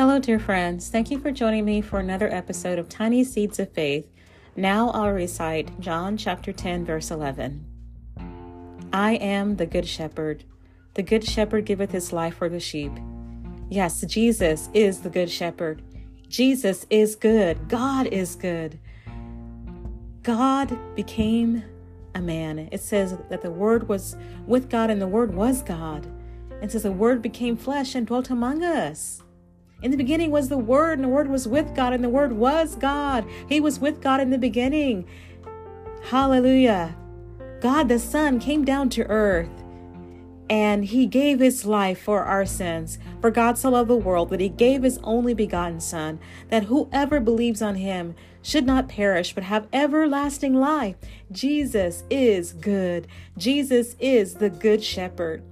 Hello, dear friends. Thank you for joining me for another episode of Tiny Seeds of Faith. Now I'll recite John chapter 10, verse 11. I am the good shepherd. The good shepherd giveth his life for the sheep. Yes, Jesus is the good shepherd. Jesus is good. God is good. God became a man. It says that the Word was with God and the Word was God. It says the Word became flesh and dwelt among us. In the beginning was the Word, and the Word was with God, and the Word was God. He was with God in the beginning. Hallelujah. God the Son came down to earth and he gave his life for our sins. For God so loved the world that he gave his only begotten Son, that whoever believes on him should not perish but have everlasting life. Jesus is good. Jesus is the good shepherd.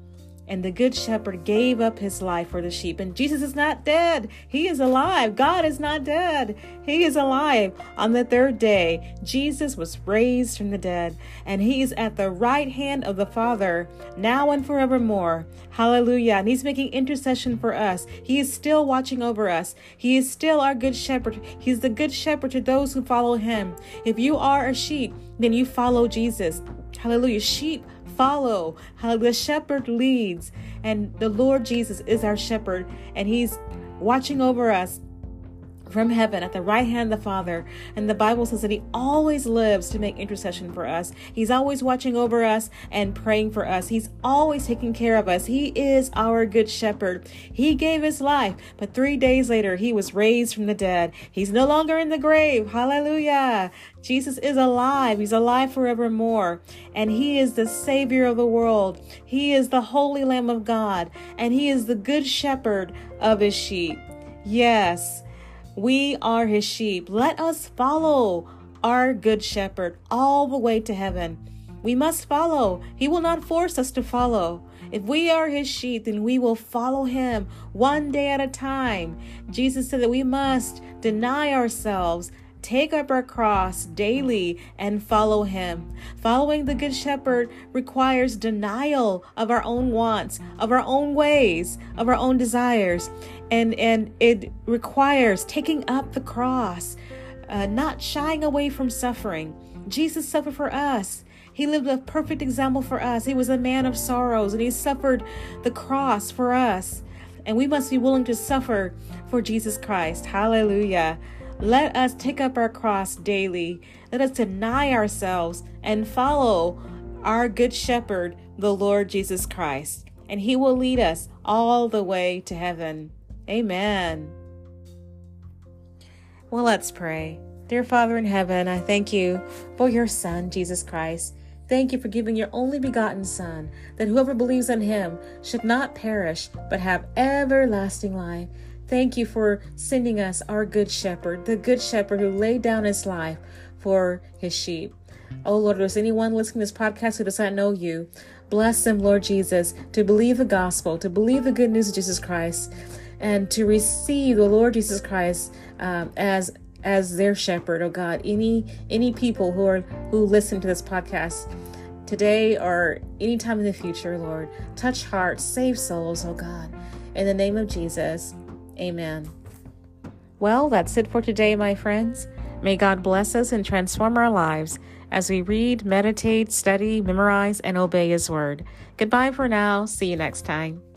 And the good shepherd gave up his life for the sheep. And Jesus is not dead. He is alive. God is not dead. He is alive. On the third day, Jesus was raised from the dead. And he is at the right hand of the Father, now and forevermore. Hallelujah. And he's making intercession for us. He is still watching over us. He is still our good shepherd. He's the good shepherd to those who follow him. If you are a sheep, then you follow Jesus. Hallelujah. Sheep follow how the shepherd leads. And the Lord Jesus is our shepherd, and he's watching over us from heaven at the right hand of the Father. And the Bible says that He always lives to make intercession for us. He's always watching over us and praying for us. He's always taking care of us. He is our good shepherd. He gave His life, but three days later, He was raised from the dead. He's no longer in the grave. Hallelujah. Jesus is alive. He's alive forevermore. And He is the Savior of the world. He is the Holy Lamb of God. And He is the good shepherd of His sheep. Yes. We are his sheep. Let us follow our good shepherd all the way to heaven. We must follow. He will not force us to follow. If we are his sheep, then we will follow him one day at a time. Jesus said that we must deny ourselves, take up our cross daily, and follow him. Following the Good Shepherd requires denial of our own wants, of our own ways, of our own desires and and it requires taking up the cross uh, not shying away from suffering. Jesus suffered for us. He lived a perfect example for us. He was a man of sorrows and he suffered the cross for us. And we must be willing to suffer for jesus christ. Hallelujah. Let us take up our cross daily. Let us deny ourselves and follow our good shepherd the lord jesus christ. And he will lead us all the way to heaven Amen. Well, let's pray. Dear Father in heaven, I thank you for your Son, Jesus Christ. Thank you for giving your only begotten Son, that whoever believes in him should not perish, but have everlasting life. Thank you for sending us our good shepherd, the good shepherd who laid down his life for his sheep. Oh Lord, if there's anyone listening to this podcast who does not know you, bless them, Lord Jesus, to believe the gospel, to believe the good news of Jesus Christ and to receive the Lord Jesus Christ um, as as their shepherd, oh God. Any any people who are who listen to this podcast today or anytime in the future, Lord, touch hearts, save souls, oh God. In the name of Jesus, Amen. Well, that's it for today, my friends. May God bless us and transform our lives as we read, meditate, study, memorize, and obey His Word. Goodbye for now. See you next time.